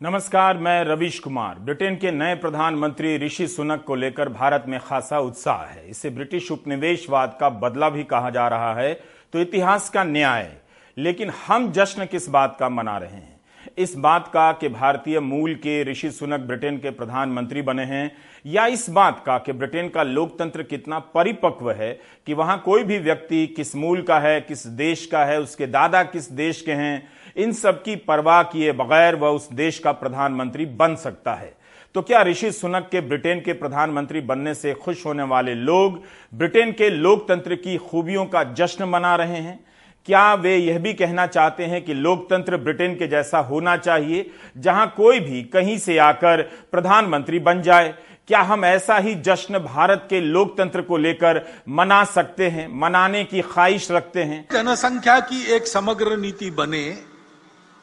नमस्कार, मैं रविश कुमार। ब्रिटेन के नए प्रधानमंत्री ऋषि सुनक को लेकर भारत में खासा उत्साह है। इसे ब्रिटिश उपनिवेशवाद का बदला भी कहा जा रहा है तो इतिहास का न्याय। लेकिन हम जश्न किस बात का मना रहे हैं? इस बात का कि भारतीय मूल के ऋषि सुनक ब्रिटेन के प्रधानमंत्री बने हैं, या इस बात का कि ब्रिटेन का लोकतंत्र कितना परिपक्व है कि वहाँ कोई भी व्यक्ति किस मूल का है, किस देश का है, उसके दादा किस देश के हैं इन सब की परवाह किए बगैर वह उस देश का प्रधानमंत्री बन सकता है। तो क्या ऋषि सुनक के ब्रिटेन के प्रधानमंत्री बनने से खुश होने वाले लोग ब्रिटेन के लोकतंत्र की खूबियों का जश्न मना रहे हैं? क्या वे यह भी कहना चाहते हैं कि लोकतंत्र ब्रिटेन के जैसा होना चाहिए, जहाँ कोई भी कहीं से आकर प्रधानमंत्री बन जाए? क्या हम ऐसा ही जश्न भारत के लोकतंत्र को लेकर मना सकते हैं, मनाने की ख्वाहिश रखते हैं? जनसंख्या की एक समग्र नीति बने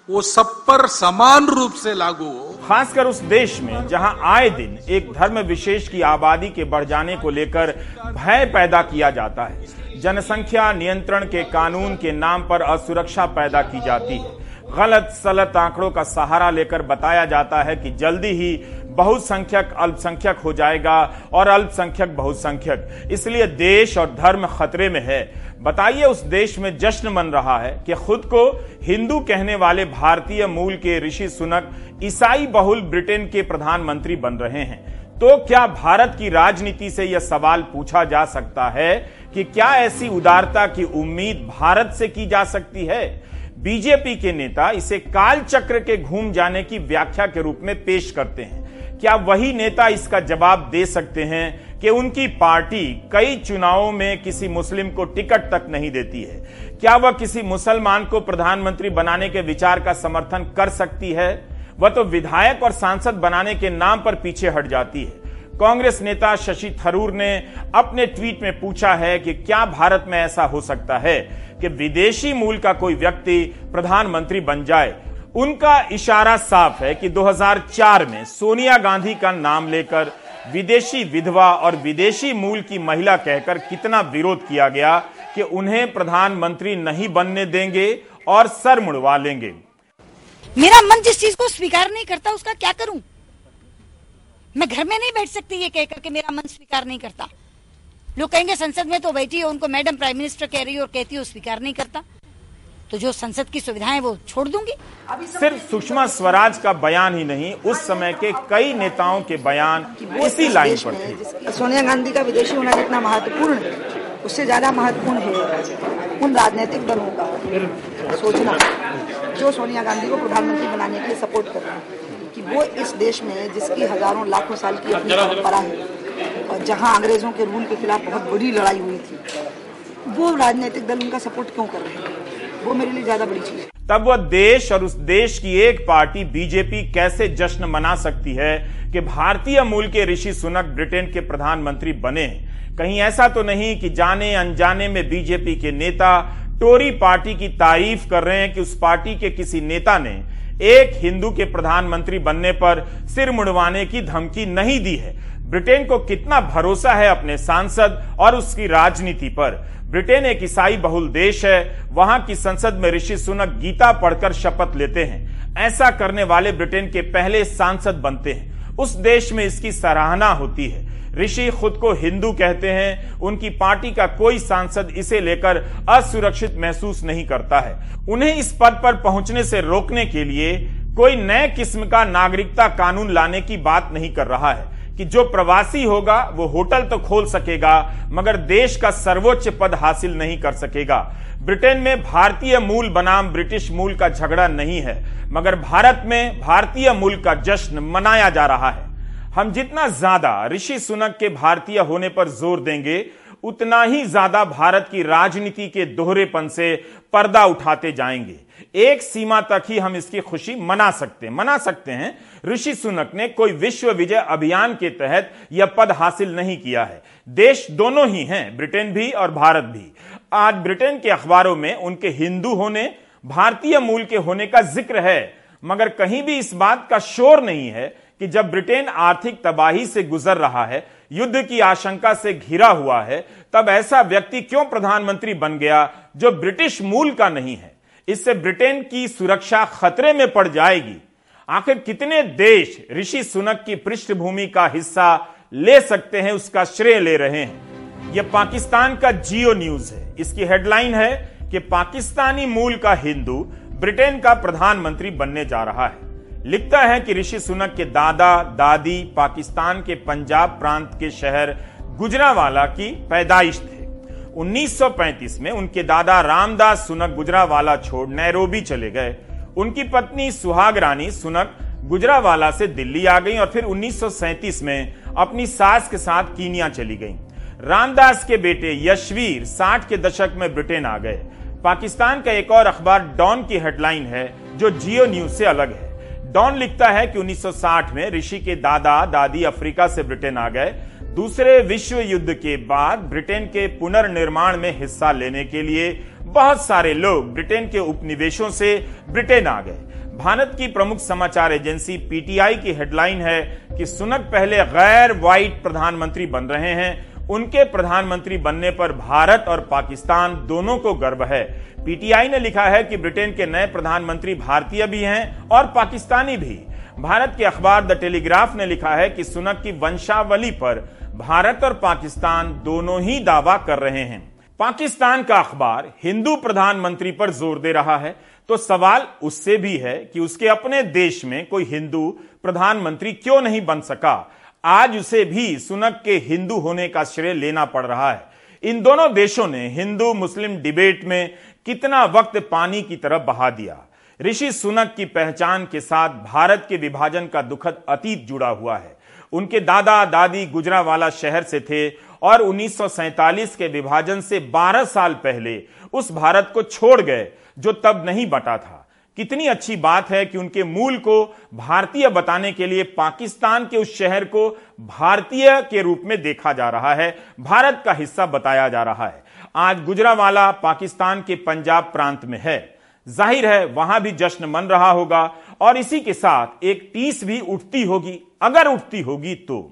वो सब पर समान रूप से लागू हो। खासकर उस देश में जहाँ आए दिन एक धर्म विशेष की आबादी के बढ़ जाने को लेकर भय पैदा किया जाता है। जनसंख्या नियंत्रण के कानून के नाम पर असुरक्षा पैदा की जाती है। गलत सलत आंकड़ों का सहारा लेकर बताया जाता है कि जल्दी ही बहुसंख्यक, अल्पसंख्यक हो जाएगा और अल्पसंख्यक, बहुसंख्यक। इसलिए देश और धर्म खतरे में है। बताइए, उस देश में जश्न मन रहा है कि खुद को हिंदू कहने वाले भारतीय मूल के ऋषि सुनक ईसाई बहुल ब्रिटेन के प्रधानमंत्री बन रहे हैं। तो क्या भारत की राजनीति से यह सवाल पूछा जा सकता है कि क्या ऐसी उदारता की उम्मीद भारत से की जा सकती है? बीजेपी के नेता इसे काल चक्र के घूम जाने की व्याख्या के रूप में पेश करते हैं। क्या वही नेता इसका जवाब दे सकते हैं कि उनकी पार्टी कई चुनावों में किसी मुस्लिम को टिकट तक नहीं देती है? क्या वह किसी मुसलमान को प्रधानमंत्री बनाने के विचार का समर्थन कर सकती है? वह तो विधायक और सांसद बनाने के नाम पर पीछे हट जाती है। कांग्रेस नेता शशि थरूर ने अपने ट्वीट में पूछा है कि क्या भारत में ऐसा हो सकता है कि विदेशी मूल का कोई व्यक्ति प्रधानमंत्री बन जाए? उनका इशारा साफ़ है कि 2004 में सोनिया गांधी का नाम लेकर विदेशी विधवा और विदेशी मूल की महिला कहकर कितना विरोध किया गया कि उन्हें प्रधानमंत्री नहीं बनने देंगे और सर मुड़वा लेंगे। मेरा मन जिस चीज़ को स्वीकार नहीं करता, उसका क्या करूँ? मैं घर में नहीं बैठ सकती ये कहकर के मेरा मन स्वीकार नहीं करता। लोग कहेंगे, संसद में तो बैठी है, उनको मैडम, प्राइम मिनिस्टर कह रही है और कहती है, स्वीकार नहीं करता। तो जो संसद की सुविधाएँ वो छोड़ दूँगी। सिर्फ़ सुषमा स्वराज का बयान ही नहीं उस समय के कई नेताओं के बयान इसी लाइन पर थे। सोनिया गांधी का विदेशी होना जितना महत्वपूर्ण है उससे ज़्यादा महत्वपूर्ण है उन राजनीतिक दलों का सोचना जो सोनिया गांधी को प्रधानमंत्री बनाने के लिए सपोर्ट कर रहे हैं कि वो इस देश में जिसकी हज़ारों लाखों साल की अपनी परंपरा है और जहाँ अंग्रेज़ों के रूल के खिलाफ बहुत बड़ी लड़ाई हुई थी वो राजनीतिक दल उनका सपोर्ट क्यों कर रहे हैं? वो मेरे लिए ज़्यादा बड़ी चीज़ है। तब वह देश और उस देश की एक पार्टी बीजेपी कैसे जश्न मना सकती है कि भारतीय मूल के ऋषि सुनक ब्रिटेन के प्रधानमंत्री बने? कहीं ऐसा तो नहीं कि जाने अनजाने में बीजेपी के नेता टोरी पार्टी की तारीफ़ कर रहे हैं कि उस पार्टी के किसी नेता ने एक हिंदू के प्रधानमंत्री बनने पर सिर मुड़वाने की धमकी नहीं दी है। ब्रिटेन को कितना भरोसा है अपने सांसद और उसकी राजनीति पर? ब्रिटेन एक ईसाई बहुल देश है। वहाँ की संसद में ऋषि सुनक गीता पढ़कर शपथ लेते हैं। ऐसा करने वाले ब्रिटेन के पहले सांसद बनते हैं। उस देश में इसकी सराहना होती है। ऋषि खुद को हिंदू कहते हैं, उनकी पार्टी का कोई सांसद इसे लेकर असुरक्षित महसूस नहीं करता है। उन्हें इस पद पर पहुँचने से रोकने के लिए कोई नए किस्म का नागरिकता कानून लाने की बात नहीं कर रहा है कि जो प्रवासी होगा, वो होटल तो खोल सकेगा, मगर देश का सर्वोच्च पद हासिल नहीं कर सकेगा। ब्रिटेन में भारतीय मूल बनाम ब्रिटिश मूल का झगड़ा नहीं है, मगर भारत में भारतीय मूल का जश्न मनाया जा रहा है। हम जितना ज़्यादा ऋषि सुनक के भारतीय होने पर ज़ोर देंगे, उतना ही ज़्यादा भारत की राजनीति के दोहरेपन से पर्दा उठाते जाएँगे। एक सीमा तक ही हम इसकी खुशी मना सकते हैं मना सकते हैं। ऋषि सुनक ने कोई विश्व विजय अभियान के तहत यह पद हासिल नहीं किया है। देश दोनों ही हैं, ब्रिटेन भी और भारत भी। आज ब्रिटेन के अखबारों में उनके हिंदू होने, भारतीय मूल के होने का ज़िक्र है, मगर कहीं भी इस बात का शोर नहीं है कि जब ब्रिटेन आर्थिक तबाही से गुजर रहा है, युद्ध की आशंका से घिरा हुआ है, तब ऐसा व्यक्ति क्यों प्रधानमंत्री बन गया जो ब्रिटिश मूल का नहीं है? इससे ब्रिटेन की सुरक्षा खतरे में पड़ जाएगी। आखिर कितने देश ऋषि सुनक की पृष्ठभूमि का हिस्सा ले सकते हैं, उसका श्रेय ले रहे हैं? यह पाकिस्तान का जियो न्यूज़ है। इसकी हेडलाइन है कि पाकिस्तानी मूल का हिंदू ब्रिटेन का प्रधानमंत्री बनने जा रहा है। लिखता है कि ऋषि सुनक के दादा, दादी पाकिस्तान के पंजाब प्रांत के शहर गुजरावाला की पैदाइश थे। 1935 में उनके दादा रामदास सुनक गुजरावाला छोड़ नैरोबी चले गए। उनकी पत्नी सुहाग रानी सुनक गुजरावाला से दिल्ली आ गई और फिर 1937 में अपनी सास के साथ कीनिया चली गई। रामदास के बेटे यशवीर 60 के दशक में ब्रिटेन आ गए। पाकिस्तान का एक और अखबार डॉन की हेडलाइन है, जो जियो न्यूज़ से अलग है। डॉन लिखता है कि 1960 में ऋषि के दादा, दादी अफ्रीका से ब्रिटेन आ गए। दूसरे विश्व युद्ध के बाद ब्रिटेन के पुनर्निर्माण में हिस्सा लेने के लिए बहुत सारे लोग ब्रिटेन के उपनिवेशों से ब्रिटेन आ गए। भारत की प्रमुख समाचार एजेंसी पीटीआई की हेडलाइन है कि सुनक पहले गैर व्हाइट प्रधानमंत्री बन रहे हैं। उनके प्रधानमंत्री बनने पर भारत और पाकिस्तान दोनों को गर्व है। पीटीआई ने लिखा है कि ब्रिटेन के नए प्रधानमंत्री भारतीय भी हैं और पाकिस्तानी भी। भारत के अखबार द टेलीग्राफ ने लिखा है कि सुनक की वंशावली पर भारत और पाकिस्तान दोनों ही दावा कर रहे हैं। पाकिस्तान का अखबार हिंदू प्रधानमंत्री पर ज़ोर दे रहा है। तो सवाल उससे भी है कि उसके अपने देश में कोई हिंदू प्रधानमंत्री क्यों नहीं बन सका? आज उसे भी सुनक के हिंदू होने का श्रेय लेना पड़ रहा है। इन दोनों देशों ने हिंदू, मुस्लिम डिबेट में कितना वक्त पानी की तरफ़ बहा दिया। ऋषि सुनक की पहचान के साथ भारत के विभाजन का दुखद अतीत जुड़ा हुआ है। उनके दादा, दादी गुजरावाला शहर से थे और 1947 के विभाजन से 12 साल पहले उस भारत को छोड़ गए, जो तब नहीं बटा था। कितनी अच्छी बात है कि उनके मूल को भारतीय बताने के लिए पाकिस्तान के उस शहर को भारतीय के रूप में देखा जा रहा है, भारत का हिस्सा बताया जा रहा है। आज गुजरावाला पाकिस्तान के पंजाब प्रांत में है। ज़ाहिर है, वहाँ भी जश्न मन रहा होगा और इसी के साथ एक टीस भी उठती होगी, अगर उठती होगी तो।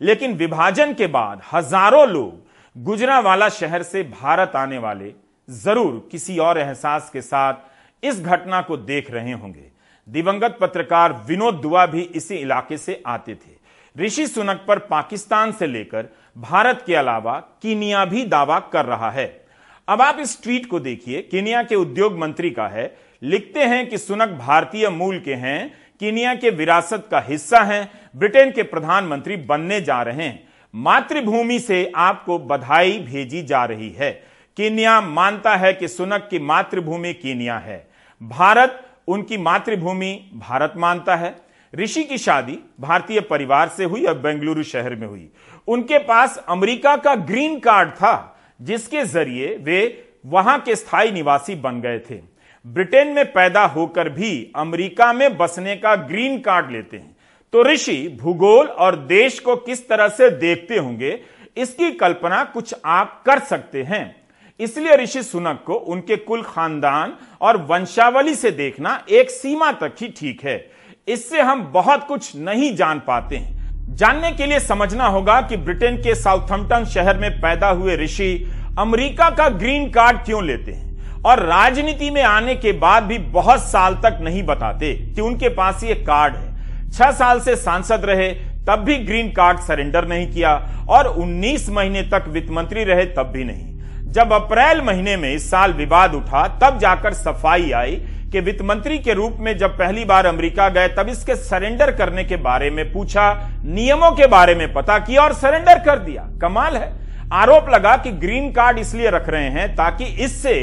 लेकिन विभाजन के बाद हज़ारों लोग गुजरावाला शहर से भारत आने वाले ज़रूर किसी और एहसास के साथ इस घटना को देख रहे होंगे। दिवंगत पत्रकार विनोद दुआ भी इसी इलाके से आते थे। ऋषि सुनक पर पाकिस्तान से लेकर भारत के अलावा कीनिया भी दावा कर रहा है। अब आप इस ट्वीट को देखिए। कीनिया के उद्योग मंत्री का है। लिखते हैं कि सुनक भारतीय मूल के हैं, कीनिया के विरासत का हिस्सा हैं, ब्रिटेन के प्रधानमंत्री बनने जा रहे हैं। मातृभूमि से आपको बधाई भेजी जा रही है। कीनिया मानता है कि सुनक की मातृभूमि कीनिया है। भारत, उनकी मातृभूमि भारत मानता है। ऋषि की शादी भारतीय परिवार से हुई और बेंगलुरु शहर में हुई। उनके पास अमेरिका का ग्रीन कार्ड था, जिसके ज़रिए वे वहाँ के स्थायी निवासी बन गए थे। ब्रिटेन में पैदा होकर भी अमेरिका में बसने का ग्रीन कार्ड लेते हैं। तो ऋषि, भूगोल और देश को किस तरह से देखते होंगे, इसकी कल्पना कुछ आप कर सकते हैं। इसलिए ऋषि सुनक को उनके कुल खानदान और वंशावली से देखना एक सीमा तक ही ठीक है। इससे हम बहुत कुछ नहीं जान पाते हैं। जानने के लिए समझना होगा कि ब्रिटेन के साउथम्पटन शहर में पैदा हुए ऋषि अमेरिका का ग्रीन कार्ड क्यों लेते हैं? और राजनीति में आने के बाद भी बहुत साल तक नहीं बताते कि उनके पास ये कार्ड है। छह साल से सांसद रहे, तब भी ग्रीन कार्ड सरेंडर नहीं किया और 19 महीने तक वित्त मंत्री रहे, तब भी नहीं। जब अप्रैल महीने में इस साल विवाद उठा, तब जाकर सफ़ाई आई कि वित्त मंत्री के रूप में जब पहली बार अमेरिका गए, तब इसके सरेंडर करने के बारे में पूछा, नियमों के बारे में पता किया और सरेंडर कर दिया। कमाल है। आरोप लगा कि ग्रीन कार्ड इसलिए रख रहे हैं ताकि इससे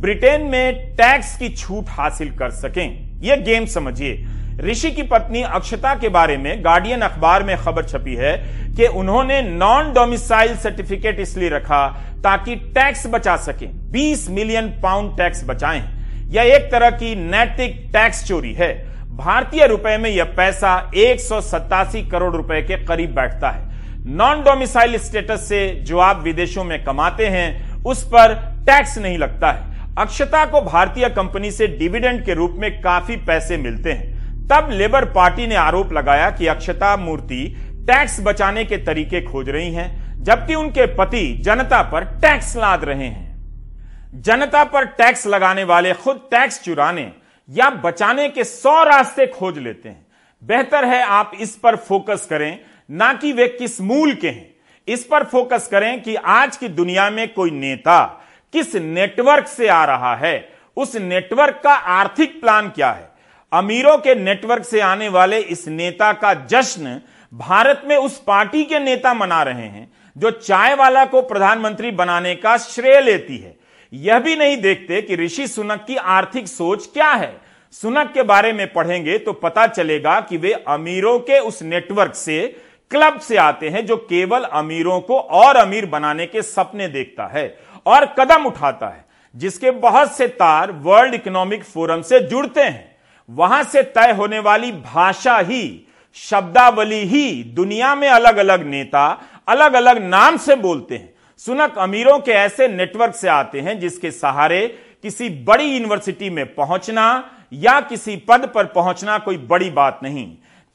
ब्रिटेन में टैक्स की छूट हासिल कर सकें। यह गेम समझिए। ऋषि की पत्नी अक्षता के बारे में गार्डियन अखबार में खबर छपी है कि उन्होंने नॉन डोमिसाइल सर्टिफिकेट इसलिए रखा ताकि टैक्स बचा सके। 20 मिलियन पाउंड टैक्स बचाएँ। यह एक तरह की नैतिक टैक्स चोरी है। भारतीय रुपए में यह पैसा एक सौ सतासी करोड़ रुपए के करीब बैठता है। नॉन डोमिसाइल स्टेटस से जो आप विदेशों में कमाते हैं, उस पर टैक्स नहीं लगता है। अक्षता को भारतीय कंपनी से डिविडेंड के रूप में काफ़ी पैसे मिलते हैं। तब लेबर पार्टी ने आरोप लगाया कि अक्षता मूर्ति टैक्स बचाने के तरीके खोज रही हैं, जबकि उनके पति जनता पर टैक्स लाद रहे हैं। जनता पर टैक्स लगाने वाले खुद टैक्स चुराने या बचाने के सौ रास्ते खोज लेते हैं। बेहतर है आप इस पर फोकस करें, ना कि वे किस मूल के हैं। इस पर फोकस करें कि आज की दुनिया में कोई नेता किस नेटवर्क से आ रहा है, उस नेटवर्क का आर्थिक प्लान क्या है। अमीरों के नेटवर्क से आने वाले इस नेता का जश्न भारत में उस पार्टी के नेता मना रहे हैं, जो चाय वाला को प्रधानमंत्री बनाने का श्रेय लेती है। यह भी नहीं देखते कि ऋषि सुनक की आर्थिक सोच क्या है। सुनक के बारे में पढ़ेंगे तो पता चलेगा कि वे अमीरों के उस नेटवर्क से, क्लब से आते हैं, जो केवल अमीरों को और अमीर बनाने के सपने देखता है और कदम उठाता है, जिसके बहुत से तार वर्ल्ड इकोनॉमिक फोरम से जुड़ते हैं। वहाँ से तय होने वाली भाषा ही, शब्दावली ही दुनिया में अलग अलग नेता अलग अलग नाम से बोलते हैं। सुनक अमीरों के ऐसे नेटवर्क से आते हैं जिसके सहारे किसी बड़ी यूनिवर्सिटी में पहुँचना या किसी पद पर पहुँचना कोई बड़ी बात नहीं।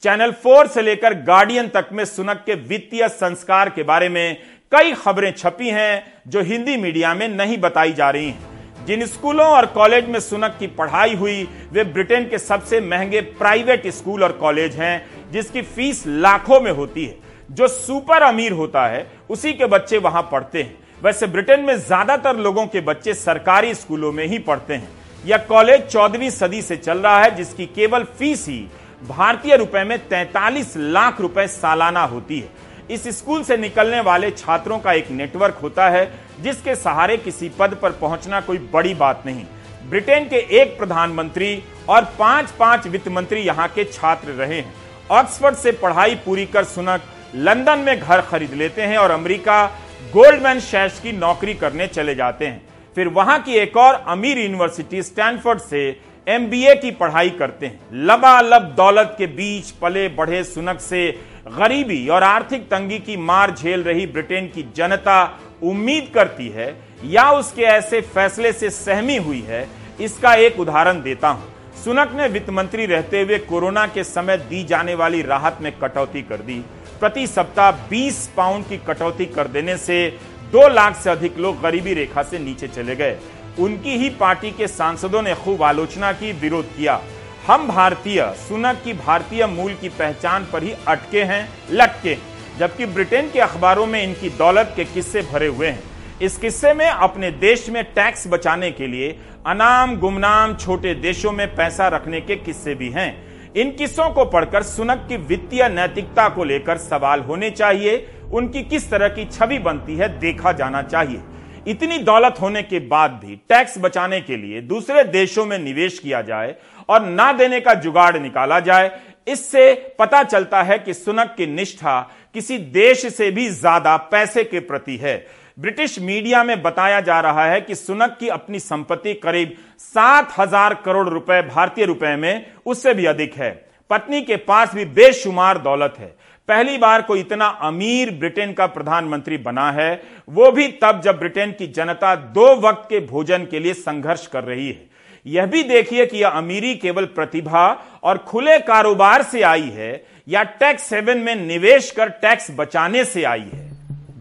चैनल फोर से लेकर गार्डियन तक में सुनक के वित्तीय संस्कार के बारे में कई खबरें छपी हैं जो हिंदी मीडिया में नहीं बताई जा रही हैं। जिन स्कूलों और कॉलेज में सुनक की पढ़ाई हुई, वे ब्रिटेन के सबसे महँगे प्राइवेट स्कूल और कॉलेज हैं, जिसकी फ़ीस लाखों में होती है। जो सुपर अमीर होता है, उसी के बच्चे वहाँ पढ़ते हैं। वैसे ब्रिटेन में ज़्यादातर लोगों के बच्चे सरकारी स्कूलों में ही पढ़ते हैं। यह कॉलेज चौदहवीं सदी से चल रहा है, जिसकी केवल फ़ीस ही भारतीय रुपए में 43 लाख रुपए सालाना होती है। इस स्कूल से निकलने वाले छात्रों का एक नेटवर्क होता है जिसके सहारे किसी पद पर पहुँचना कोई बड़ी बात नहीं। ब्रिटेन के एक प्रधानमंत्री और पाँच पाँच वित्त मंत्री यहाँ के छात्र रहे हैं। ऑक्सफोर्ड से पढ़ाई पूरी कर सुनक लंदन में घर खरीद लेते हैं और अमेरिका गोल्डमैन शैश की नौकरी करने चले जाते हैं। फिर वहाँ की एक और अमीर यूनिवर्सिटी स्टैनफोर्ड से एमबीए की पढ़ाई करते हैं। लबालब दौलत के बीच पले बढ़े सुनक से गरीबी और आर्थिक तंगी की मार झेल रही ब्रिटेन की जनता उम्मीद करती है या उसके ऐसे फैसले से सहमी हुई है, इसका एक उदाहरण देता हूँ। सुनक ने वित्त मंत्री रहते हुए कोरोना के समय दी जाने वाली राहत में कटौती कर दी। प्रति सप्ताह 20 पाउंड की कटौती कर देने से दो लाख से अधिक लोग गरीबी रेखा से नीचे चले गए। उनकी ही पार्टी के सांसदों ने खूब आलोचना की, विरोध किया। हम भारतीय, सुनक की भारतीय मूल की पहचान पर ही अटके हैं, लटके जबकि ब्रिटेन के अखबारों में इनकी दौलत के किस्से भरे हुए हैं। इस किस्से में अपने देश में टैक्स बचाने के लिए अनाम गुमनाम छोटे देशों में पैसा रखने के किस्से भी हैं। इन किस्सों को पढ़कर सुनक की वित्तीय नैतिकता को लेकर सवाल होने चाहिए। उनकी किस तरह की छवि बनती है, देखा जाना चाहिए। इतनी दौलत होने के बाद भी टैक्स बचाने के लिए दूसरे देशों में निवेश किया जाए और ना देने का जुगाड़ निकाला जाए इससे पता चलता है कि सुनक की निष्ठा किसी देश से भी ज़्यादा पैसे के प्रति है। ब्रिटिश मीडिया में बताया जा रहा है कि सुनक की अपनी संपत्ति करीब सात हज़ार करोड़ रुपए भारतीय रुपए में उससे भी अधिक है। पत्नी के पास भी बेशुमार दौलत है। पहली बार कोई इतना अमीर ब्रिटेन का प्रधानमंत्री बना है, वो भी तब जब ब्रिटेन की जनता दो वक्त के भोजन के लिए संघर्ष कर रही है। यह भी देखिए कि यह अमीरी केवल प्रतिभा और खुले कारोबार से आई है, या टैक्स सेवन में निवेश कर टैक्स बचाने से आई है।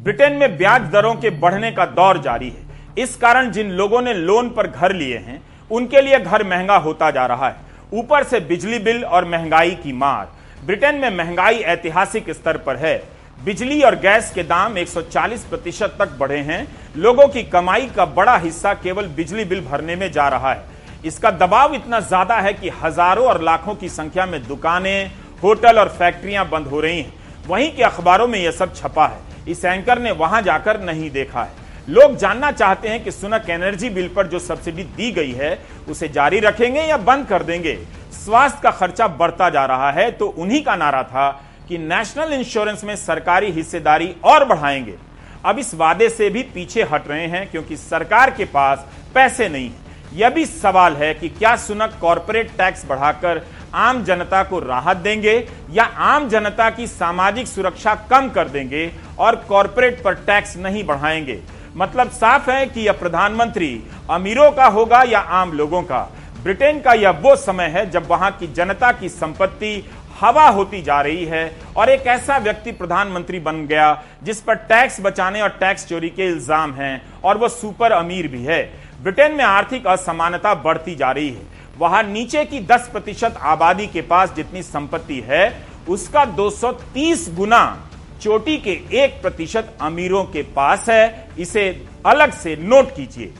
ब्रिटेन में ब्याज दरों के बढ़ने का दौर जारी है। इस कारण जिन लोगों ने लोन पर घर लिए हैं, उनके लिए घर महँगा होता जा रहा है। ऊपर से बिजली बिल और महँगाई की मार। ब्रिटेन में महँगाई ऐतिहासिक स्तर पर है। बिजली और गैस के दाम 140 प्रतिशत तक बढ़े हैं। लोगों की कमाई का बड़ा हिस्सा केवल बिजली बिल भरने में जा रहा है। इसका दबाव इतना ज़्यादा है कि हज़ारों और लाखों की संख्या में दुकानें, होटल और फैक्ट्रियाँ बंद हो रही हैं। वहीं के अखबारों में यह सब छपा है। इस एंकर ने वहाँ जाकर नहीं देखा है। लोग जानना चाहते हैं कि सुनक एनर्जी बिल पर जो सब्सिडी दी गई है, उसे जारी रखेंगे या बंद कर देंगे। स्वास्थ्य का खर्चा बढ़ता जा रहा है तो उन्हीं का नारा था कि नेशनल इंश्योरेंस में सरकारी हिस्सेदारी और बढ़ाएँगे। अब इस वादे से भी पीछे हट रहे हैं, क्योंकि सरकार के पास पैसे नहीं है। यह भी सवाल है कि क्या सुनक कॉरपोरेट टैक्स बढ़ाकर आम जनता को राहत देंगे या आम जनता की सामाजिक सुरक्षा कम कर देंगे और कॉरपोरेट पर टैक्स नहीं बढ़ाएँगे? मतलब साफ़ है कि यह प्रधानमंत्री अमीरों का होगा या आम लोगों का? ब्रिटेन का यह वो समय है जब वहाँ की जनता की संपत्ति हवा होती जा रही है और एक ऐसा व्यक्ति प्रधानमंत्री बन गया जिस पर टैक्स बचाने और टैक्स चोरी के इल्ज़ाम हैं और वह सुपर अमीर भी है। ब्रिटेन में आर्थिक असमानता बढ़ती जा रही है। वहाँ नीचे की 10 प्रतिशत आबादी के पास जितनी संपत्ति है, उसका 230 गुना चोटी के एक प्रतिशत अमीरों के पास है। इसे अलग से नोट कीजिए।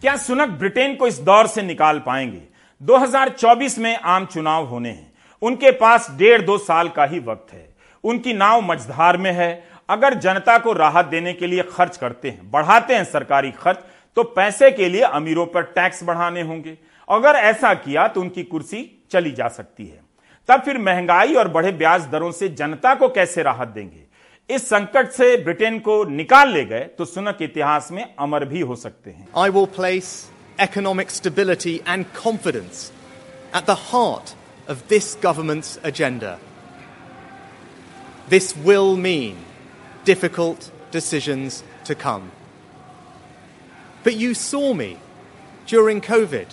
क्या सुनक ब्रिटेन को इस दौर से निकाल पाएँगे? 2024 में आम चुनाव होने हैं। उनके पास डेढ़ दो साल का ही वक्त है। उनकी नाव मझधार में है। अगर जनता को राहत देने के लिए खर्च करते हैं, बढ़ाते हैं सरकारी खर्च तो पैसे के लिए अमीरों पर टैक्स बढ़ाने होंगे। अगर ऐसा किया तो उनकी कुर्सी चली जा सकती है। तब फिर महँगाई और बढ़े ब्याज दरों से जनता को कैसे राहत देंगे? इस संकट से ब्रिटेन को निकाल ले गए तो सुनक इतिहास में अमर भी हो सकते हैं। आई वो place economic stability and confidence at the heart of this government agenda this will mean difficult decision to come But you saw me during COVID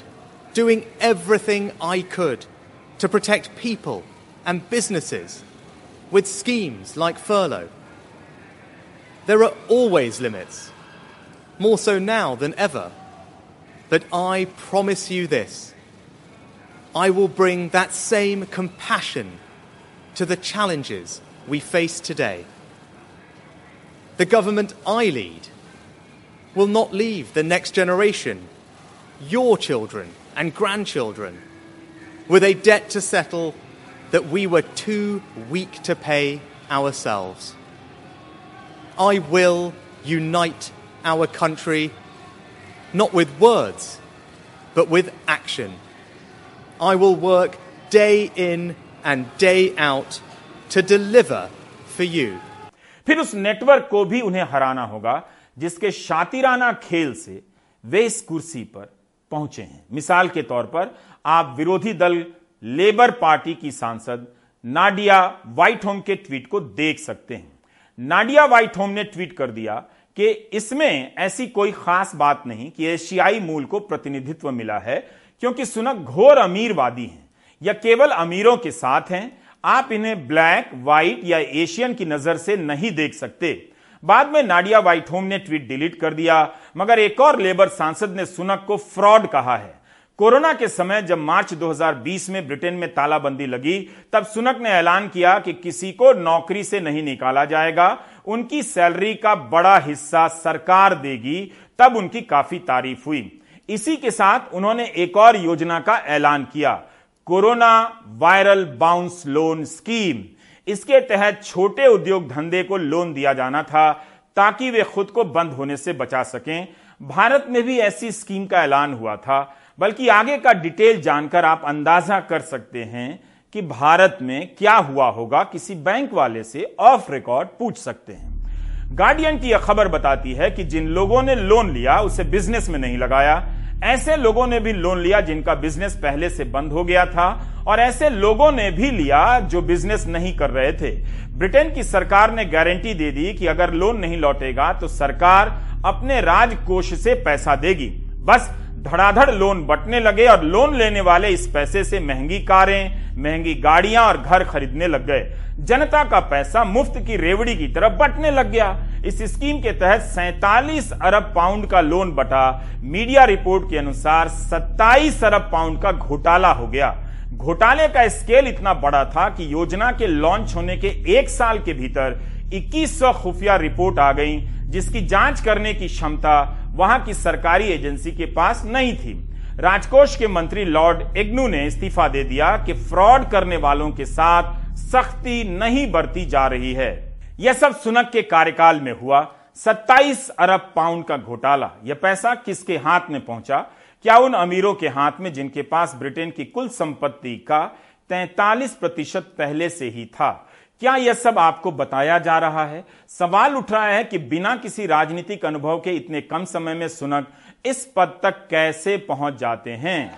doing everything I could to protect people and businesses with schemes like furlough. There are always limits, more so now than ever. But I promise you this I will bring that same compassion to the challenges we face today. The government I lead will not leave the next generation, your children and grandchildren, with a debt to settle that we were too weak to pay ourselves. I will unite our country not with words, but with action. I will work day in and day out to deliver for you. फिर उस network को भी उन्हें हराना होगा जिसके शातिराना खेल से वे इस कुर्सी पर पहुँचे हैं। मिसाल के तौर पर, आप विरोधी दल लेबर पार्टी की सांसद नाडिया व्हाइट होम के ट्वीट को देख सकते हैं। नाडिया व्हाइट होम ने ट्वीट कर दिया कि इसमें ऐसी कोई खास बात नहीं कि एशियाई मूल को प्रतिनिधित्व मिला है, क्योंकि सुनक घोर अमीरवादी हैं, या केवल अमीरों के साथ हैं, आप इन्हें ब्लैक, व्हाइट या एशियन की नज़र से नहीं देख सकते। बाद में नाडिया व्हाइट होम ने ट्वीट डिलीट कर दिया, मगर एक और लेबर सांसद ने सुनक को फ्रॉड कहा है। कोरोना के समय जब मार्च 2020 में ब्रिटेन में तालाबंदी लगी, तब सुनक ने ऐलान किया कि किसी को नौकरी से नहीं निकाला जाएगा, उनकी सैलरी का बड़ा हिस्सा सरकार देगी, तब उनकी काफ़ी तारीफ़ हुई। इसी के साथ उन्होंने एक और योजना का ऐलान किया, corona viral bounce loan scheme. इसके तहत छोटे उद्योग धंधे को लोन दिया जाना था ताकि वे खुद को बंद होने से बचा सकें। भारत में भी ऐसी स्कीम का ऐलान हुआ था, बल्कि आगे का डिटेल जानकर आप अंदाज़ा कर सकते हैं कि भारत में क्या हुआ होगा, किसी बैंक वाले से ऑफ़ रिकॉर्ड पूछ सकते हैं। गार्डियन की यह खबर बताती है कि जिन लोगों ने लोन लिया, उसे बिज़नेस में नहीं लगाया। ऐसे लोगों ने भी लोन लिया जिनका बिज़नेस पहले से बंद हो गया था और ऐसे लोगों ने भी लिया जो बिज़नेस नहीं कर रहे थे। ब्रिटेन की सरकार ने गारंटी दे दी कि अगर लोन नहीं लौटेगा तो सरकार अपने राजकोष से पैसा देगी। बस धड़ाधड़ लोन बटने लगे और लोन लेने वाले इस पैसे से महँगी कारें, महँगी गाड़ियाँ और घर खरीदने लग गए। जनता का पैसा मुफ़्त की रेवड़ी की तरफ़ बटने लग गया। इस स्कीम के तहत सैतालीस अरब पाउंड का लोन बटा मीडिया रिपोर्ट के अनुसार 27 अरब पाउंड का घोटाला हो गया। घोटाले का स्केल इतना बड़ा था कि योजना के लॉन्च होने के एक साल के भीतर 2100 खुफिया रिपोर्ट आ गई, जिसकी जाँच करने की क्षमता वहाँ की सरकारी एजेंसी के पास नहीं थी। राजकोष के मंत्री लॉर्ड एग्नू ने इस्तीफा दे दिया कि फ्रॉड करने वालों के साथ सख्ती नहीं बरती जा रही है। यह सब सुनक के कार्यकाल में हुआ। 27 अरब पाउंड का घोटाला। यह पैसा किसके हाथ में पहुँचा? क्या उन अमीरों के हाथ में, जिनके पास ब्रिटेन की कुल संपत्ति का 43 प्रतिशत पहले से ही था? क्या यह सब आपको बताया जा रहा है? सवाल उठ रहा है कि बिना किसी राजनीतिक अनुभव के इतने कम समय में सुनक इस पद तक कैसे पहुँच जाते हैं?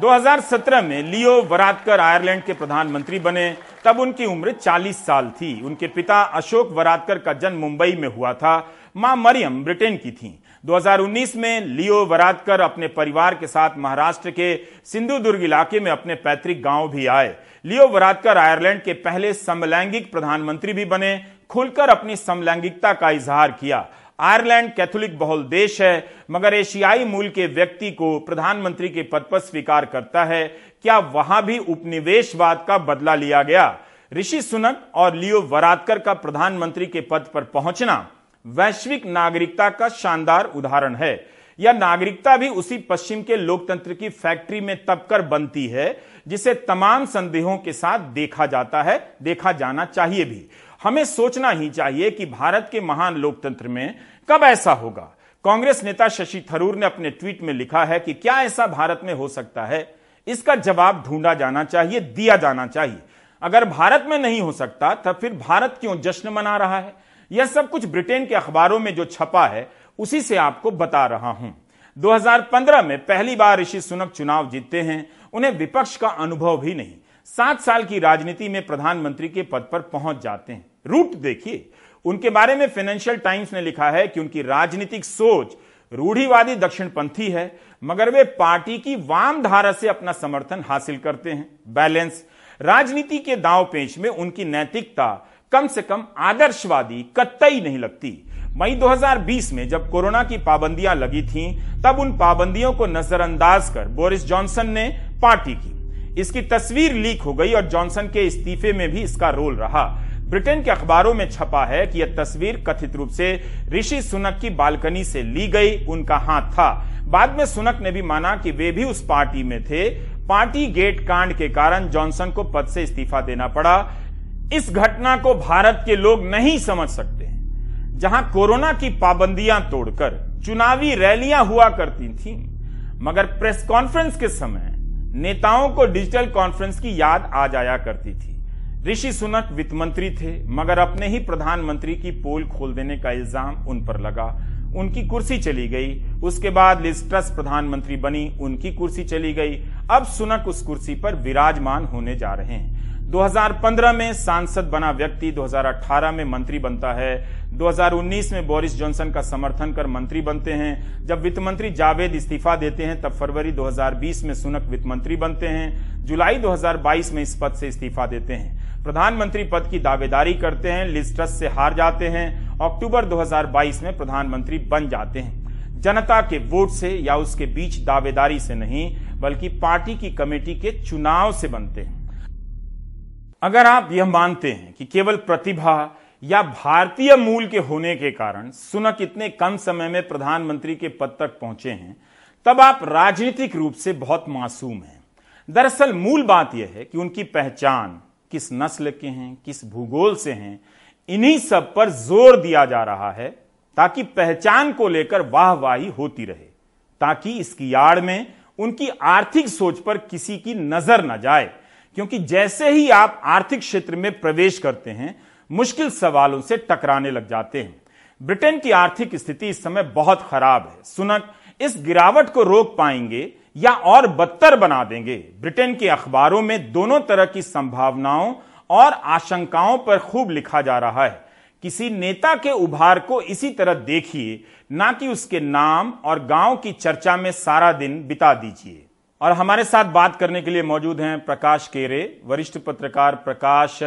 2017 में लियो वरादकर आयरलैंड के प्रधानमंत्री बने। तब उनकी उम्र 40 साल थी। उनके पिता अशोक वरादकर का जन्म मुंबई में हुआ था। माँ मरियम ब्रिटेन की थी। 2019 में लियो वरादकर अपने परिवार के साथ महाराष्ट्र के सिंधुदुर्ग इलाके में अपने पैतृक गाँव भी आए। लियो वरादकर आयरलैंड के पहले समलैंगिक प्रधानमंत्री भी बने, खुलकर अपनी समलैंगिकता का इजहार किया। आयरलैंड कैथोलिक बहुल देश है, मगर एशियाई मूल के व्यक्ति को प्रधानमंत्री के पद पर स्वीकार करता है। क्या वहाँ भी उपनिवेशवाद का बदला लिया गया? ऋषि सुनक और लियो वरादकर का प्रधानमंत्री के पद पर पहुँचना वैश्विक नागरिकता का शानदार उदाहरण है। यह नागरिकता भी उसी पश्चिम के लोकतंत्र की फैक्ट्री में तब कर बनती है जिसे तमाम संदेहों के साथ देखा जाता है, देखा जाना चाहिए भी। हमें सोचना ही चाहिए कि भारत के महान लोकतंत्र में कब ऐसा होगा। कांग्रेस नेता शशि थरूर ने अपने ट्वीट में लिखा है कि क्या ऐसा भारत में हो सकता है? इसका जवाब ढूंढा जाना चाहिए, दिया जाना चाहिए। अगर भारत में नहीं हो सकता, तब फिर भारत क्यों जश्न मना रहा है? यह सब कुछ ब्रिटेन के अखबारों में जो छपा है, उसी से आपको बता रहा हूँ। 2015 में पहली बार ऋषि सुनक चुनाव जीतते हैं, उन्हें विपक्ष का अनुभव भी नहीं। सात साल की राजनीति में प्रधानमंत्री के पद पर पहुँच जाते हैं। रूट देखिए, उनके बारे में फाइनेंशियल टाइम्स ने लिखा है कि उनकी राजनीतिक सोच रूढ़ीवादी दक्षिणपंथी है, मगर वे पार्टी की वाम धारा से अपना समर्थन हासिल करते हैं। बैलेंस, राजनीति के दाव पेच में उनकी नैतिकता कम से कम आदर्शवादी कतई नहीं लगती। मई 2020 में जब कोरोना की पाबंदियाँ लगी थीं, तब उन पाबंदियों को नजरअंदाज कर बोरिस जॉनसन ने पार्टी की। इसकी तस्वीर लीक हो गई और जॉनसन के इस्तीफे में भी इसका रोल रहा। ब्रिटेन के अखबारों में छपा है कि यह तस्वीर कथित रूप से ऋषि सुनक की बालकनी से ली गई उनका हाथ था। बाद में सुनक ने भी माना कि वे भी उस पार्टी में थे। पार्टी गेट कांड के कारण जॉनसन को पद से इस्तीफा देना पड़ा। इस घटना को भारत के लोग नहीं समझ सकते। जहाँ कोरोना की पाबंदियाँ तोड़कर चुनावी रैलियाँ हुआ करती थीं, मगर प्रेस कॉन्फ्रेंस के समय नेताओं को डिजिटल कॉन्फ्रेंस की याद आ जाया करती थी। ऋषि सुनक वित्त मंत्री थे मगर अपने ही प्रधानमंत्री की पोल खोल देने का इल्ज़ाम उन पर लगा। उनकी कुर्सी चली गई उसके बाद लिस्ट्रस प्रधानमंत्री बनी उनकी कुर्सी चली गई। अब सुनक उस कुर्सी पर विराजमान होने जा रहे हैं। 2015 में सांसद बना व्यक्ति 2018 में मंत्री बनता है। 2019 में बोरिस जॉनसन का समर्थन कर मंत्री बनते हैं। जब वित्त मंत्री जावेद इस्तीफा देते हैं, तब फरवरी 2020 में सुनक वित्त मंत्री बनते हैं। जुलाई 2022 में इस पद से इस्तीफा देते हैं। प्रधानमंत्री पद की दावेदारी करते हैं लिस्ट्रस से हार जाते हैं। अक्टूबर 2022 में प्रधानमंत्री बन जाते हैं। जनता के वोट से या उसके बीच दावेदारी से नहीं, बल्कि पार्टी की कमेटी के चुनाव से बनते हैं। अगर आप यह मानते हैं कि केवल प्रतिभा या भारतीय मूल के होने के कारण सुनक इतने कम समय में प्रधानमंत्री के पद तक पहुँचे हैं, तब आप राजनीतिक रूप से बहुत मासूम हैं। दरअसल मूल बात यह है कि उनकी पहचान किस नस्ल के हैं, किस भूगोल से हैं, इन्हीं सब पर ज़ोर दिया जा रहा है ताकि पहचान को लेकर वाहवाही होती रहे, ताकि इसकी आड़ में उनकी आर्थिक सोच पर किसी की नज़र न जाए, क्योंकि जैसे ही आप आर्थिक क्षेत्र में प्रवेश करते हैं मुश्किल सवालों से टकराने लग जाते हैं। ब्रिटेन की आर्थिक स्थिति इस समय बहुत खराब है। सुनक, इस गिरावट को रोक पाएँगे या और बदतर बना देंगे? ब्रिटेन के अखबारों में दोनों तरह की संभावनाओं और आशंकाओं पर खूब लिखा जा रहा है। किसी नेता के उभार को इसी तरह देखिए, ना कि उसके नाम और गाँव की चर्चा में सारा दिन बिता दीजिए। और हमारे साथ बात करने के लिए मौजूद हैं प्रकाश केरे, वरिष्ठ पत्रकार प्रकाश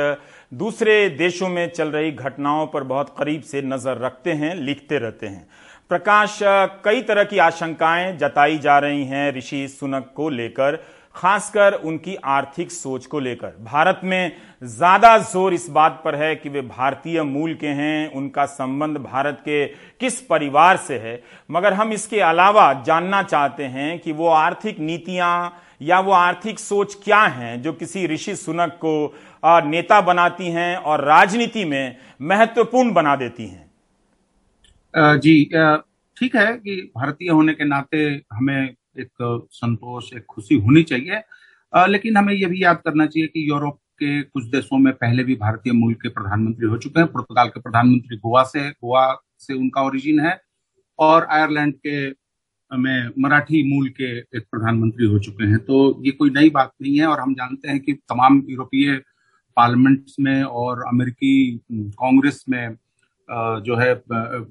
दूसरे देशों में चल रही घटनाओं पर बहुत करीब से नज़र रखते हैं, लिखते रहते हैं। प्रकाश, कई तरह की आशंकाएँ जताई जा रही हैं ऋषि सुनक को लेकर, खासकर उनकी आर्थिक सोच को लेकर। भारत में ज़्यादा ज़ोर इस बात पर है कि वे भारतीय मूल के हैं, उनका संबंध भारत के किस परिवार से है। मगर हम इसके अलावा जानना चाहते हैं कि वो आर्थिक नीतियाँ या वो आर्थिक सोच क्या है, जो किसी ऋषि सुनक को नेता बनाती हैं और राजनीति में महत्वपूर्ण बना देती हैं। जी ठीक है कि भारतीय होने के नाते हमें एक संतोष, एक खुशी होनी चाहिए। लेकिन हमें यह भी याद करना चाहिए कि यूरोप के कुछ देशों में पहले भी भारतीय मूल के प्रधानमंत्री हो चुके हैं। पुर्तगाल के प्रधानमंत्री गोवा से गोवा से उनका ओरिजिन है और आयरलैंड के में मराठी मूल के एक प्रधानमंत्री हो चुके हैं। तो ये कोई नई बात नहीं है और हम जानते हैं कि तमाम यूरोपीय पार्लियामेंट्स में और अमेरिकी कांग्रेस में जो है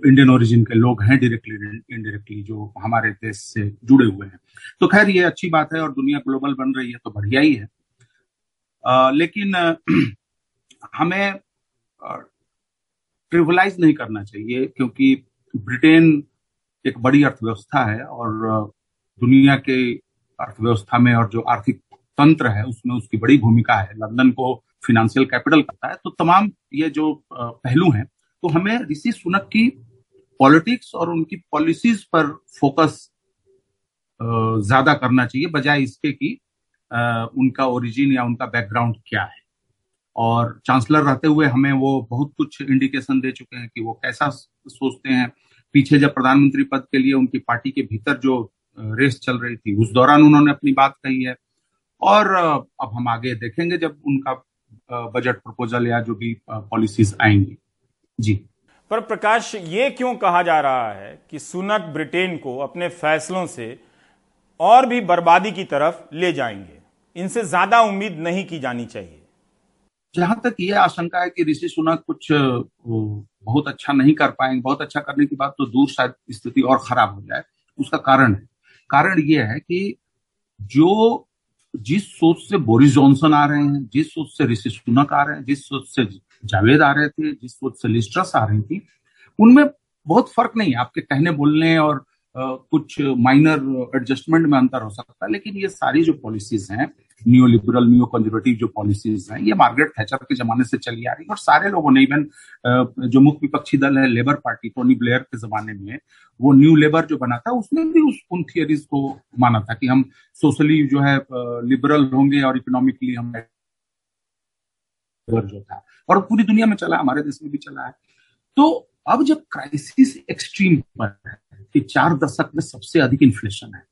इंडियन ओरिजिन के लोग हैं डायरेक्टली इनडायरेक्टली जो हमारे देश से जुड़े हुए हैं। तो खैर, ये अच्छी बात है और दुनिया ग्लोबल बन रही है तो बढ़िया ही है। लेकिन, हमें ट्रिवलाइज नहीं करना चाहिए क्योंकि ब्रिटेन एक बड़ी अर्थव्यवस्था है और दुनिया के अर्थव्यवस्था में और जो आर्थिक तंत्र है उसमें उसकी बड़ी भूमिका है। लंदन को फिनेंशियल कैपिटल करता है तो तमाम ये जो पहलू हैं तो हमें ऋषि सुनक की पॉलिटिक्स और उनकी पॉलिसीज़ पर फोकस ज़्यादा करना चाहिए, बजाय इसके कि उनका ओरिजिन या उनका बैकग्राउंड क्या है। और चांसलर रहते हुए हमें वो बहुत कुछ इंडिकेशन दे चुके हैं कि वो कैसा सोचते हैं। पीछे जब प्रधानमंत्री पद के लिए उनकी पार्टी के भीतर जो रेस चल रही थी, उस दौरान उन्होंने अपनी बात कही है। और अब हम आगे देखेंगे जब उनका बजट प्रपोजल या जो भी पॉलिसीज़ आएँगी। जी। पर प्रकाश ये क्यों कहा जा रहा है कि सुनक ब्रिटेन को अपने फैसलों से और भी बर्बादी की तरफ़ ले जाएँगे? इनसे ज़्यादा उम्मीद नहीं की जानी चाहिए। जहाँ तक ये आशंका है कि ऋषि सुनक कुछ बहुत अच्छा नहीं कर पाएँगे बहुत अच्छा करने की बात तो दूर शायद स्थिति और खराब हो जाए उसका कारण है। कारण ये है कि जो जिस सोच से बोरिस जॉनसन आ रहे हैं, जिस सोच से ऋषि सुनक आ रहे हैं, जिस सोच से जावेद आ रहे थे, जिस सोच से लिस्ट्रस आ रही थी, उनमें बहुत फ़र्क नहीं है। आपके कहने, बोलने और कुछ माइनर एडजस्टमेंट में अंतर हो सकता है, लेकिन ये सारी जो पॉलिसीज़ हैं न्यू लिबरल न्यू कंजर्वेटिव जो पॉलिसीज़ हैं, ये मार्गरेट थैचर के जमाने से चली आ रही है और सारे लोगों ने इवन जो मुख्य विपक्षी दल है लेबर पार्टी टोनी ब्लेयर के जमाने में, वो न्यू लेबर जो बना था, उसने भी उस, उन थियरीज को माना था कि हम सोशली जो है लिबरल होंगे और इकोनॉमिकली हम जो था। और पूरी दुनिया में चला, हमारे देश में भी चला है। तो अब जब क्राइसिस एक्सट्रीम पर है, कि चार दशक में सबसे अधिक इन्फ्लेशन है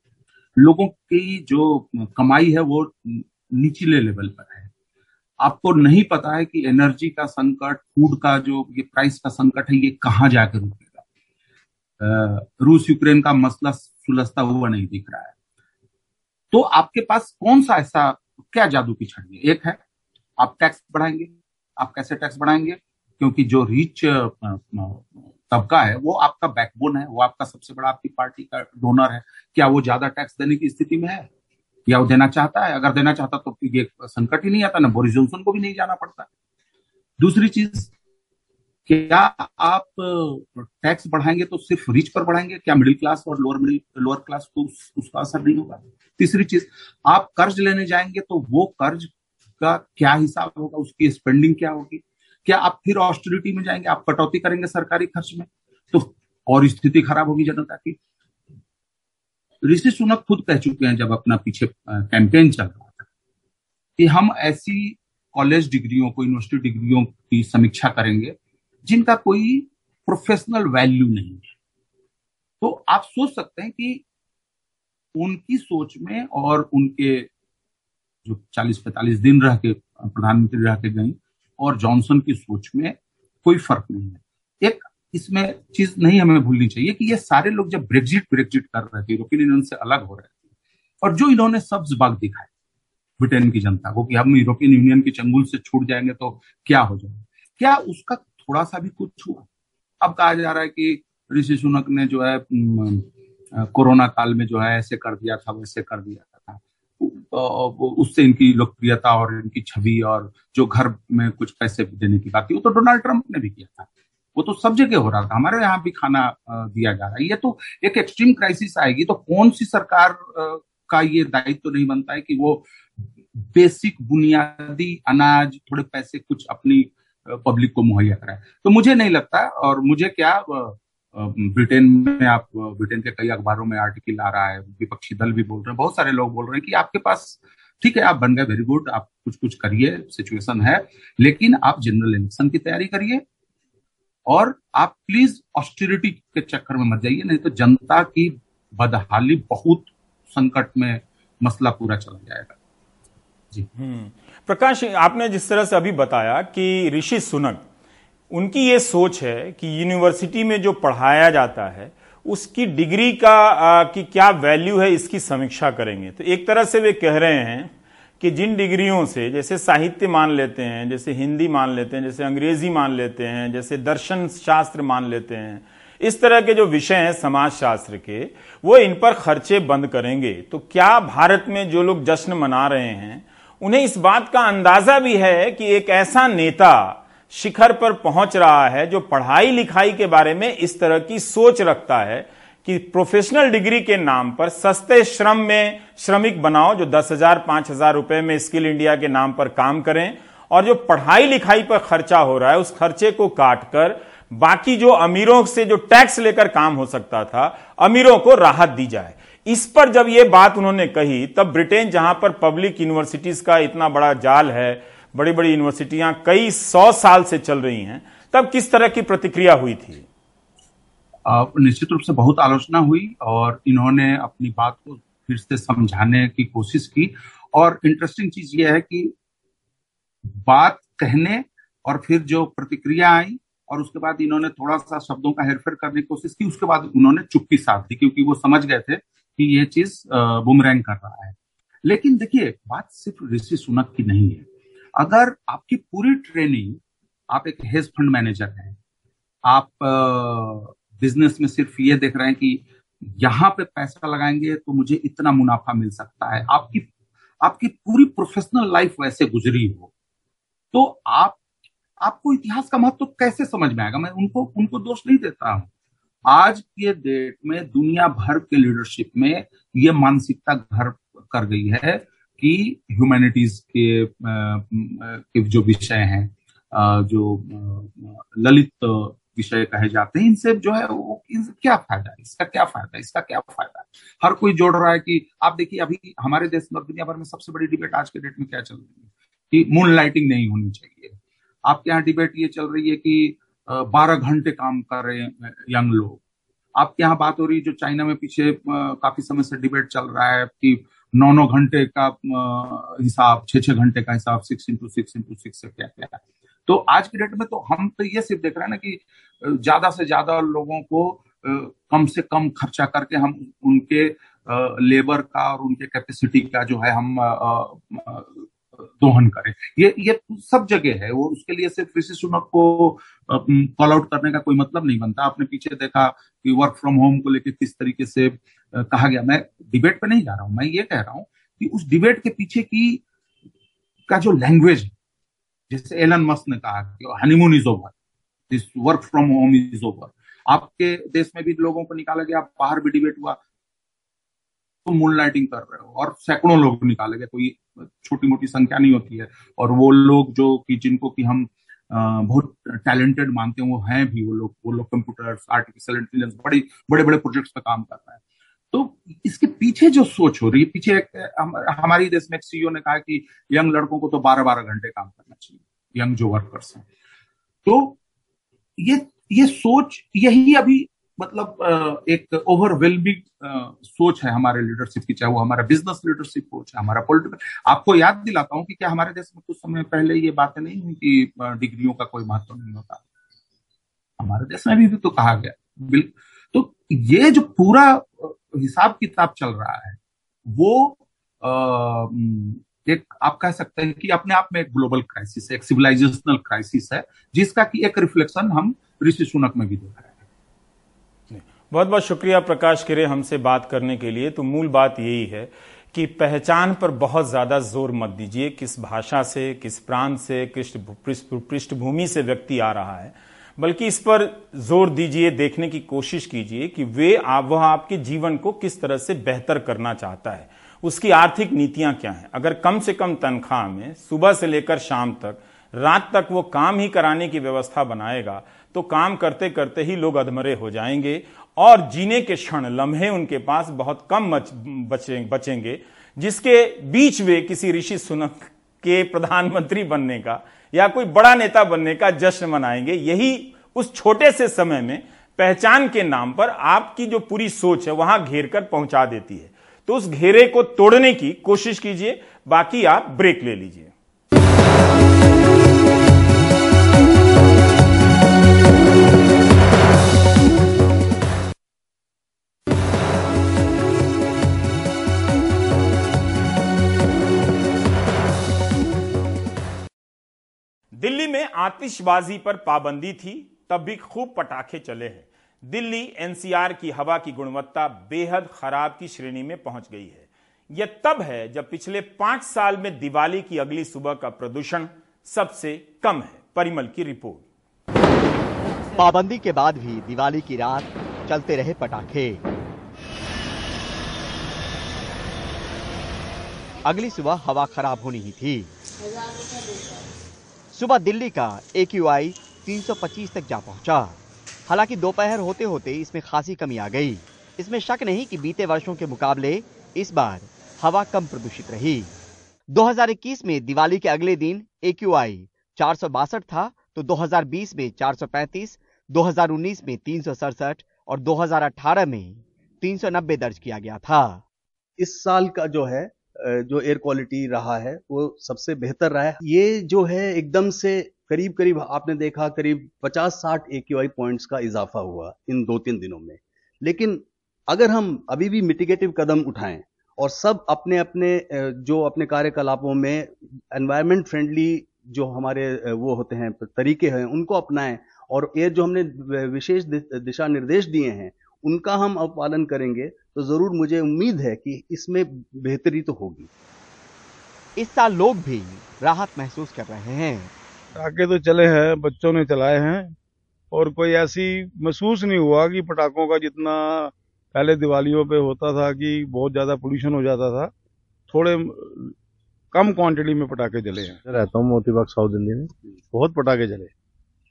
लोगों की जो कमाई है वो निचले लेवल पर है। आपको नहीं पता है कि एनर्जी का संकट, फ़ूड का जो ये प्राइस का संकट है, ये कहाँ जाकर रुकेगा। रूस यूक्रेन का मसला सुलझता हुआ नहीं दिख रहा है। तो आपके पास कौन सा ऐसा क्या जादू की छड़ी एक है, आप टैक्स बढ़ाएँगे, आप कैसे टैक्स बढ़ाएँगे? क्योंकि जो रिच तबका है वो आपका बैकबोन है वो आपका सबसे बड़ा आपकी पार्टी का डोनर है। क्या वो ज़्यादा टैक्स देने की स्थिति में है? या वो देना चाहता है? अगर देना चाहता तो ये संकट ही नहीं आता ना बोरिस जॉनसन को भी नहीं जाना पड़ता। दूसरी चीज़ क्या आप टैक्स बढ़ाएँगे तो सिर्फ़ रिच पर बढ़ाएँगे? क्या मिडिल क्लास और लोअर मिडिल लोअर क्लास को उस, उसका असर नहीं होगा? तीसरी चीज़ आप कर्ज लेने जाएँगे तो वो कर्ज का क्या हिसाब होगा? उसकी स्पेंडिंग क्या होगी? क्या आप फिर ऑस्टिरिटी में जाएँगे? आप कटौती करेंगे सरकारी खर्च में? तो और स्थिति खराब होगी जनता की। ऋषि सुनक खुद कह चुके हैं जब अपना पीछे कैंपेन चल रहा था कि हम ऐसी कॉलेज डिग्रियों को यूनिवर्सिटी डिग्रियों की समीक्षा करेंगे जिनका कोई प्रोफेशनल वैल्यू नहीं है। तो आप सोच सकते हैं कि उनकी सोच में और उनके जो 40-45 दिन रह के प्रधानमंत्री रह के गई और जॉनसन की सोच में कोई फ़र्क नहीं है। एक इसमें चीज़ नहीं हमें भूलनी चाहिए कि ये सारे लोग जब ब्रेग्जिट ब्रेग्जिट कर रहे थे यूरोपियन यूनियन से अलग हो रहे थे, और जो इन्होंने सब्ज बाग दिखाए ब्रिटेन की जनता को कि हम यूरोपियन यूनियन के चंगुल से छूट जाएँगे तो क्या हो जाएगा? क्या उसका थोड़ा सा भी कुछ हुआ? अब कहा जा रहा है कि ऋषि सुनक ने जो है कोरोना काल में जो है ऐसे कर दिया था, वैसे कर दिया उससे इनकी लोकप्रियता और इनकी छवि और जो घर में कुछ पैसे देने की बात थी, वो तो डोनाल्ड ट्रंप ने भी किया था। वो तो सब जगह हो रहा था। हमारे यहाँ भी खाना दिया जा रहा है। ये तो एक एक्सट्रीम क्राइसिस आएगी तो कौन सी सरकार का ये दायित्व तो नहीं बनता है कि वो बेसिक बुनियादी अनाज, थोड़े पैसे कुछ अपनी पब्लिक को मुहैया कराए? तो मुझे नहीं लगता और मुझे क्या ब्रिटेन में आप, ब्रिटेन के कई अखबारों में आर्टिकल आ रहा है, विपक्षी दल भी बोल रहे हैं, बहुत सारे लोग बोल रहे हैं कि आपके पास, ठीक है, आप बन गए वेरी गुड आप कुछ कुछ करिए सिचुएशन है, लेकिन आप जनरल इलेक्शन की तैयारी करिए, और आप प्लीज़ ऑस्टिरिटी के चक्कर में मत जाइए, नहीं तो जनता की बदहाली बहुत संकट में मसला पूरा चला जाएगा जी हम्म। प्रकाश, आपने जिस तरह से अभी बताया कि ऋषि सुनक उनकी ये सोच है कि यूनिवर्सिटी में जो पढ़ाया जाता है उसकी डिग्री का आ, की क्या वैल्यू है इसकी समीक्षा करेंगे। तो एक तरह से वे कह रहे हैं कि जिन डिग्रियों से जैसे साहित्य मान लेते हैं जैसे हिंदी मान लेते हैं जैसे अंग्रेज़ी मान लेते हैं जैसे दर्शन शास्त्र मान लेते हैं इस तरह के जो विषय हैं समाज शास्त्र के वो इन पर खर्चे बंद करेंगे। तो क्या भारत में जो लोग जश्न मना रहे हैं उन्हें इस बात का अंदाज़ा भी है कि एक ऐसा नेता शिखर पर पहुँच रहा है, जो पढ़ाई लिखाई के बारे में इस तरह की सोच रखता है कि प्रोफेशनल डिग्री के नाम पर सस्ते श्रम में श्रमिक बनाओ, जो दस हज़ार, पाँच हज़ार रुपए में स्किल इंडिया के नाम पर काम करें, और जो पढ़ाई लिखाई पर खर्चा हो रहा है, उस खर्चे को काटकर बाकी जो अमीरों से जो टैक्स लेकर काम हो सकता था, अमीरों को राहत दी जाए। इस पर जब ये बात उन्होंने कही, तब ब्रिटेन जहाँ पर पब्लिक यूनिवर्सिटीज का इतना बड़ा जाल है बड़ी बड़ी यूनिवर्सिटियाँ कई सौ साल से चल रही हैं। तब किस तरह की प्रतिक्रिया हुई थी? निश्चित रूप से बहुत आलोचना हुई और इन्होंने अपनी बात को फिर से समझाने की कोशिश की। और इंटरेस्टिंग चीज़ यह है कि बात कहने और फिर जो प्रतिक्रिया आई और उसके बाद इन्होंने थोड़ा सा शब्दों का हेरफेर करने की कोशिश की, उसके बाद उन्होंने चुप्पी साध दी क्योंकि वो समझ गए थे कि ये चीज़ बुमरैंग कर रहा है। लेकिन देखिए, बात सिर्फ़ ऋषि सुनक की नहीं है। अगर आपकी पूरी ट्रेनिंग, आप एक हेज फंड मैनेजर हैं, आप बिज़नेस में सिर्फ़ ये देख रहे हैं कि यहाँ पे पैसा लगाएँगे तो मुझे इतना मुनाफा मिल सकता है। आपकी आपकी पूरी प्रोफेशनल लाइफ वैसे गुजरी हो तो आप, आपको इतिहास का महत्व तो कैसे समझ में आएगा? मैं उनको उनको दोष नहीं देता हूँ। आज के डेट में दुनिया भर के लीडरशिप में ये मानसिकता घर कर गई है कि ह्यूमैनिटीज के, के जो विषय हैं जो ललित विषय कहे जाते हैं इनसे जो है वो इनसे क्या फ़ायदा है? इसका क्या फ़ायदा है? इसका क्या फ़ायदा है? हर कोई जोड़ रहा है कि आप देखिए अभी हमारे देश में दुनिया भर में सबसे बड़ी डिबेट आज के डेट में क्या चल रही है? कि मून लाइटिंग नहीं होनी चाहिए। आपके यहाँ डिबेट ये चल रही है कि बारह घंटे काम कर रहे हैं यंग लोग। आपके यहाँ बात हो रही है जो चाइना में पीछे काफ़ी समय से डिबेट चल रहा है कि नौ नौ घंटे का हिसाब छह छह घंटे का हिसाब six into six into six से क्या क्या तो आज की डेट में तो हम तो ये सिर्फ़ देख रहे हैं ना कि ज़्यादा से ज़्यादा लोगों को कम से कम खर्चा करके हम उनके लेबर का और उनके कैपेसिटी का जो है हम दोहन करें। ये ये सब जगह है वो उसके लिए सिर्फ़ ऋषि सुनक को कॉल आउट करने का कोई मतलब नहीं बनता। आपने पीछे देखा कि वर्क फ्रॉम होम को लेकर किस तरीके से कहा गया। मैं डिबेट पे नहीं जा रहा हूँ, मैं ये कह रहा हूँ कि उस डिबेट के पीछे की का जो लैंग्वेज है, जैसे एलन मस्क ने कहा कि honeymoon is over this work from home is over आपके देश में भी लोगों को निकाला गया, बाहर भी डिबेट हुआ तो मून लाइटिंग कर रहे हो, और सैकड़ों लोग निकाले गए, कोई छोटी मोटी संख्या नहीं होती है। और वो लोग जो कि जिनको कि हम बहुत टैलेंटेड मानते हैं, वो हैं भी वो लोग वो लोग कंप्यूटर्स आर्टिफिशियल इंटेलिजेंस बड़ी बड़े बड़े प्रोजेक्ट्स पर काम कर रहे हैं। तो इसके पीछे जो सोच हो रही है पीछे एक, हम, हमारी देश में सीईओ ने कहा कि यंग लड़कों को तो बारह बारह घंटे काम करना चाहिए यंग जो वर्कर्स हैं। तो ये ये सोच यही अभी मतलब एक ओवरवेलमिंग सोच है हमारे लीडरशिप की चाहे वो हमारा बिज़नेस लीडरशिप हो चाहे हमारा पॉलिटिकल आपको याद दिलाता हूँ कि क्या हमारे देश में कुछ समय पहले ये बातें नहीं हुई कि डिग्रियों का कोई महत्व नहीं होता। हमारे देश में भी, भी तो कहा गया बिल्कुल तो ये जो पूरा हिसाब किताब चल रहा है, वो एक आप कह सकते हैं कि अपने आप में एक ग्लोबल क्राइसिस है, एक सिविलाइजेशनल क्राइसिस है, जिसका की एक रिफ्लेक्शन हम ऋषि सुनक में भी देख रहे हैं। बहुत बहुत शुक्रिया प्रकाश किरे हमसे बात करने के लिए। तो मूल बात यही है कि पहचान पर बहुत ज़्यादा ज़ोर मत दीजिए, किस भाषा से, किस प्रांत से, किस पृष्ठभूमि से व्यक्ति आ रहा है। बल्कि इस पर ज़ोर दीजिए देखने की कोशिश कीजिए कि वे आप वह आपके जीवन को किस तरह से बेहतर करना चाहता है। उसकी आर्थिक नीतियाँ क्या हैं? अगर कम से कम तनख्वाह में सुबह से लेकर शाम तक रात तक वो काम ही कराने की व्यवस्था बनाएगा तो काम करते करते ही लोग अधमरे हो जाएँगे और जीने के क्षण लम्हे उनके पास बहुत कम बचे, बचेंगे जिसके बीच वे किसी ऋषि सुनक के प्रधानमंत्री बनने का या कोई बड़ा नेता बनने का जश्न मनाएँगे, यही उस छोटे से समय में पहचान के नाम पर आपकी जो पूरी सोच है, वहाँ घेर कर पहुँचा देती है। तो उस घेरे को तोड़ने की कोशिश कीजिए, बाकी आप ब्रेक ले लीजिए। दिल्ली में आतिशबाजी पर पाबंदी थी, तब भी खूब पटाखे चले हैं। दिल्ली एनसीआर की हवा की गुणवत्ता बेहद खराब की श्रेणी में पहुँच गई है। यह तब है जब पिछले पाँच साल में दिवाली की अगली सुबह का प्रदूषण सबसे कम है, परिमल की रिपोर्ट। पाबंदी के बाद भी दिवाली की रात चलते रहे पटाखे। अगली सुबह हवा खराब होनी ही थी। सुबह दिल्ली का एक्यूआई 325 तक जा पहुँचा। हालाँकि दोपहर होते होते इसमें खासी कमी आ गई। इसमें शक नहीं कि बीते वर्षों के मुकाबले इस बार हवा कम प्रदूषित रही। 2021 में दिवाली के अगले दिन ए क्यू आई चार सौ बासठ था तो 2020 में 435, 2019 में तीन सौ सड़सठ और 2018 में 390 दर्ज किया गया था। इस साल का जो है जो एयर क्वालिटी रहा है, वो सबसे बेहतर रहा है। ये जो है, एकदम से करीब करीब आपने देखा, करीब 50-60 ए पॉइंट्स का इजाफा हुआ इन दो तीन दिनों में। लेकिन अगर हम अभी भी मिटिगेटिव कदम उठाएँ और सब अपने अपने जो अपने कार्यकलापों में एनवायरमेंट फ्रेंडली जो हमारे वो होते हैं, तरीके हैं, उनको अपनाएँ और ये जो हमने विशेष दिशा निर्देश दिए हैं, उनका हम पालन करेंगे तो ज़रूर मुझे उम्मीद है कि इसमें बेहतरी तो होगी। इस साल लोग भी राहत महसूस कर रहे हैं। पटाखे तो चले हैं बच्चों ने चलाए हैं और कोई ऐसी महसूस नहीं हुआ कि पटाखों का जितना पहले दिवालियों पे होता था कि बहुत ज़्यादा पोल्यूशन हो जाता था थोड़े कम क्वांटिटी में पटाखे जले हैं। रहता हूँ मोती बाग साउथ दिल्ली में। बहुत पटाखे जले।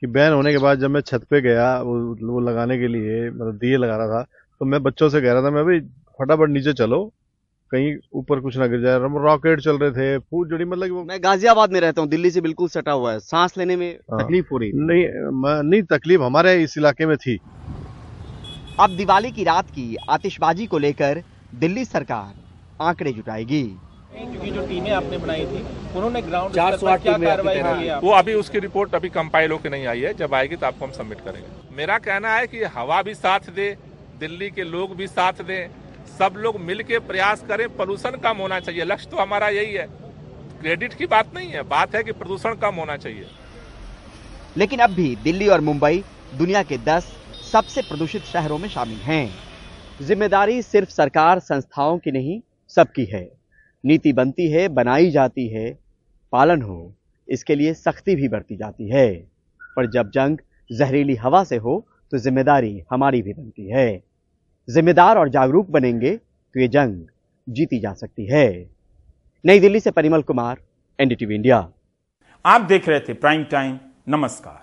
कि बैन होने के बाद जब मैं छत पे गया वो, वो लगाने के लिए मतलब दिए लगा रहा था तो मैं बच्चों से कह रहा था मैं भाई फटाफट नीचे चलो कहीं ऊपर कुछ ना गिर जाए। रॉकेट चल रहे थे फूट जोड़ी मतलब वो मैं गाजियाबाद में रहता हूँ दिल्ली से बिल्कुल सटा हुआ है। सांस लेने में तकलीफ़ हो रही नहीं नहीं तकलीफ़ हमारे इस इलाके में थी। अब दिवाली की रात की आतिशबाजी को लेकर दिल्ली सरकार आंकड़े जुटाएगी। क्योंकि जो टीमें आपने बनाई थी उन्होंने ग्राउंड चार सौ कार्रवाई वो अभी उसकी रिपोर्ट अभी कंपाइल होकर नहीं आई है। जब आएगी तो आपको हम सबमिट करेंगे। मेरा कहना है कि हवा भी साथ दे दिल्ली के लोग भी साथ दें। सब लोग मिलके प्रयास करें, प्रदूषण कम होना चाहिए। लक्ष्य तो हमारा यही है। क्रेडिट की बात नहीं है, बात है कि प्रदूषण कम होना चाहिए। लेकिन अब भी दिल्ली और मुंबई दुनिया के दस सबसे प्रदूषित शहरों में शामिल हैं। ज़िम्मेदारी सिर्फ़ सरकार, संस्थाओं की नहीं, सबकी है। नीति बनती है, बनाई जाती है, पालन हो। इसके लिए सख्ती भी बरती जाती है। पर जब जंग जहरीली हवा से हो तो ज़िम्मेदारी हमारी भी बनती है। जिम्मेदार और जागरूक बनेंगे तो ये जंग जीती जा सकती है। नई दिल्ली से परिमल कुमार, एनडीटीवी इंडिया। आप देख रहे थे प्राइम टाइम, नमस्कार।